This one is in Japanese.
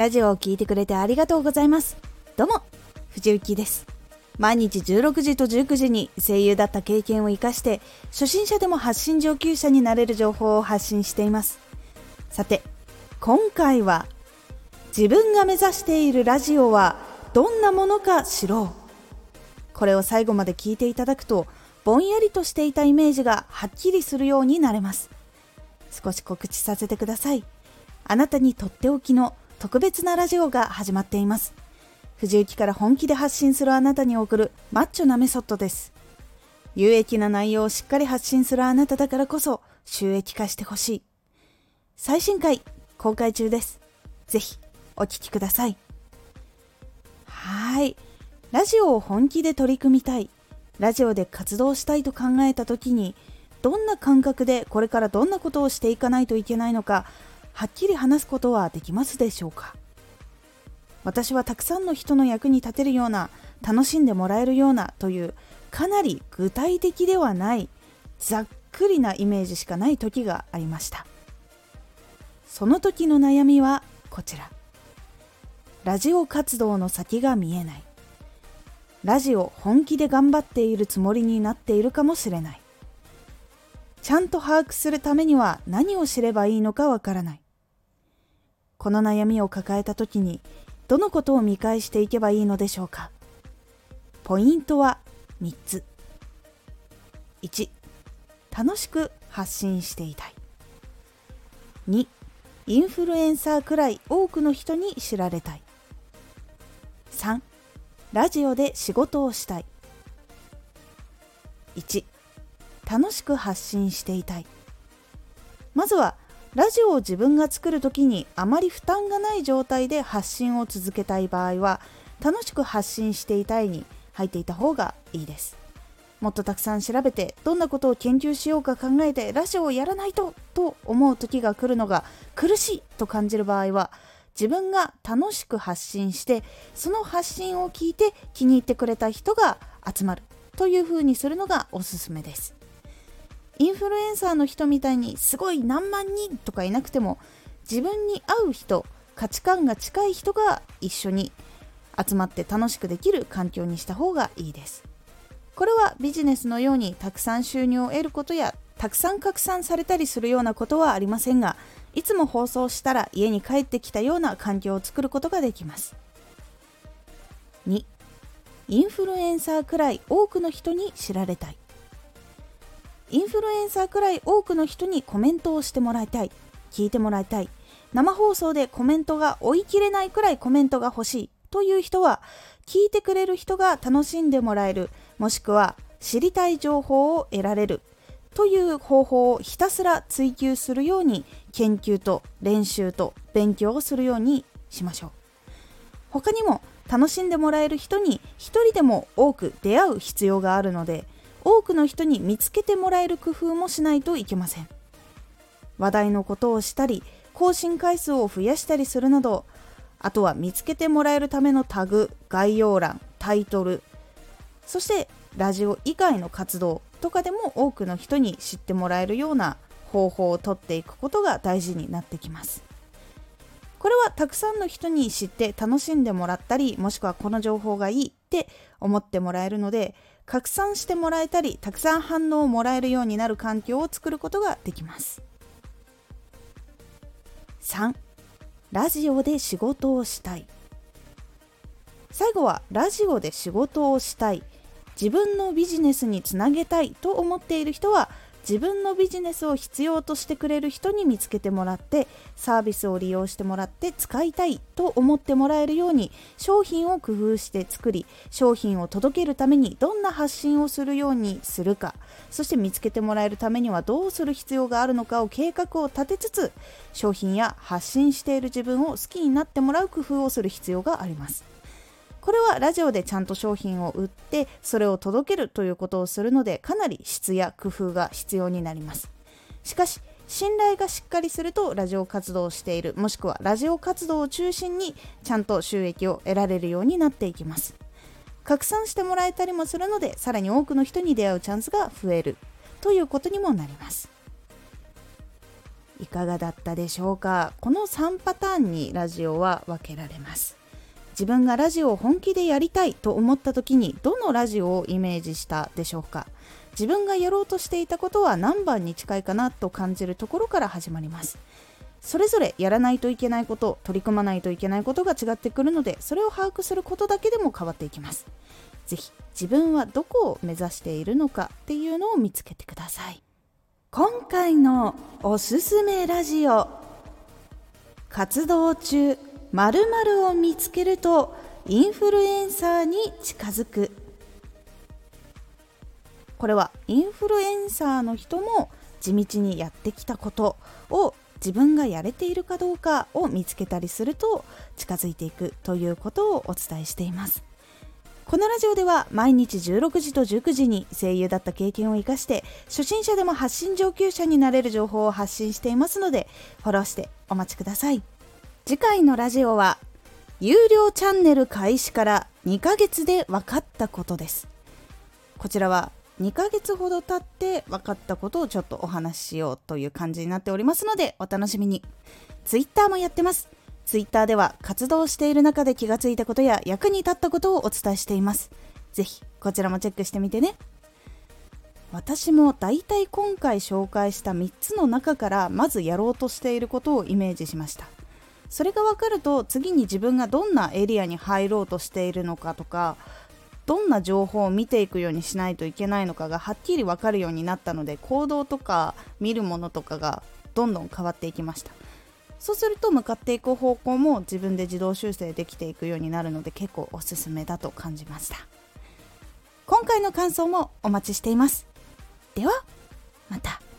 ラジオを聴いてくれてありがとうございます。どうも藤幸です。毎日16時と19時に声優だった経験を生かして初心者でも発信上級者になれる情報を発信しています。さて今回は自分が目指しているラジオはどんなものか知ろう。これを最後まで聞いていただくとぼんやりとしていたイメージがはっきりするようになれます。少し告知させてください。あなたにとっておきの特別なラジオが始まっています。藤雪から本気で発信するあなたに送るマッチョなメソッドです。有益な内容をしっかり発信するあなただからこそ収益化してほしい。最新回公開中です。ぜひお聴きください。はい。ラジオを本気で取り組みたい。ラジオで活動したいと考えた時にどんな感覚でこれからどんなことをしていかないといけないのかはっきり話すことはできますでしょうか？私はたくさんの人の役に立てるような楽しんでもらえるようなというかなり具体的ではないざっくりなイメージしかない時がありました。その時の悩みはこちら。ラジオ活動の先が見えない。ラジオ本気で頑張っているつもりになっているかもしれない。ちゃんと把握するためには何を知ればいいのかわからない。この悩みを抱えた時にどのことを見返していけばいいのでしょうか？ポイントは3つ。1、楽しく発信していたい。2、インフルエンサーくらい多くの人に知られたい。3、ラジオで仕事をしたい。1楽しく発信していたいまずはラジオを自分が作る時にあまり負担がない状態で発信を続けたい場合は楽しく発信していたいに入っていた方がいいです。もっとたくさん調べてどんなことを研究しようか考えてラジオをやらないとと思う時が来るのが苦しいと感じる場合は自分が楽しく発信してその発信を聞いて気に入ってくれた人が集まる。というふうにするのがおすすめです。インフルエンサーの人みたいにすごい何万人とかいなくても自分に合う人価値観が近い人が一緒に集まって楽しくできる環境にした方がいいです。これはビジネスのようにたくさん収入を得ることやたくさん拡散されたりするようなことはありませんがいつも放送したら家に帰ってきたような環境を作ることができます。2インフルエンサーくらい多くの人に知られたい。インフルエンサーくらい多くの人にコメントをしてもらいたい。聞いてもらいたい。生放送でコメントが追い切れないくらいコメントが欲しいという人は聞いてくれる人が楽しんでもらえる。もしくは知りたい情報を得られる。という方法をひたすら追求するように研究と練習と勉強をするようにしましょう。他にも楽しんでもらえる人に一人でも多く出会う必要があるので多くの人に見つけてもらえる工夫もしないといけません。話題のことをしたり更新回数を増やしたりするなどあとは見つけてもらえるためのタグ概要欄タイトルそしてラジオ以外の活動とかでも多くの人に知ってもらえるような方法をとっていくことが大事になってきます。これはたくさんの人に知って楽しんでもらったりもしくはこの情報がいいって思ってもらえるので拡散してもらえたりたくさん反応をもらえるようになる環境を作ることができます。3ラジオで仕事をしたい。最後はラジオで仕事をしたい。自分のビジネスにつなげたいと思っている人は自分のビジネスを必要としてくれる人に見つけてもらってサービスを利用してもらって使いたいと思ってもらえるように商品を工夫して作り商品を届けるためにどんな発信をするようにするかそして見つけてもらえるためにはどうする必要があるのかを計画を立てつつ商品や発信している自分を好きになってもらう工夫をする必要があります。これはラジオでちゃんと商品を売ってそれを届けるということをするのでかなり質や工夫が必要になります。しかし信頼がしっかりするとラジオ活動をしているもしくはラジオ活動を中心にちゃんと収益を得られるようになっていきます。拡散してもらえたりもするのでさらに多くの人に出会うチャンスが増える。ということにもなります。いかがだったでしょうか？この3パターンにラジオは分けられます。自分がラジオを本気でやりたいと思った時にどのラジオをイメージしたでしょうか？自分がやろうとしていたことは何番に近いかなと感じるところから始まります。それぞれやらないといけないこと取り組まないといけないことが違ってくるのでそれを把握することだけでも変わっていきます。是非自分はどこを目指しているのかっていうのを見つけてください。今回のおすすめラジオ活動中。〇〇を見つけるとインフルエンサーに近づく。これはインフルエンサーの人も地道にやってきたことを自分がやれているかどうかを見つけたりすると近づいていくということをお伝えしています。このラジオでは毎日16時と19時に声優だった経験を生かして初心者でも発信上級者になれる情報を発信していますのでフォローしてお待ちください。次回のラジオは有料チャンネル開始から2ヶ月で分かったことです。こちらは2ヶ月ほど経って分かったことをちょっとお話ししようという感じになっておりますのでお楽しみに。Twitter もやってます。Twitter では活動している中で気がついたことや役に立ったことをお伝えしています。ぜひこちらもチェックしてみてね。私もだいたい今回紹介した3つの中からまずやろうとしていることをイメージしました。それが分かると次に自分がどんなエリアに入ろうとしているのかとかどんな情報を見ていくようにしないといけないのかがはっきり分かるようになったので行動とか見るものとかがどんどん変わっていきました。そうすると向かっていく方向も自分で自動修正できていくようになるので結構おすすめだと感じました。今回の感想もお待ちしています。ではまた。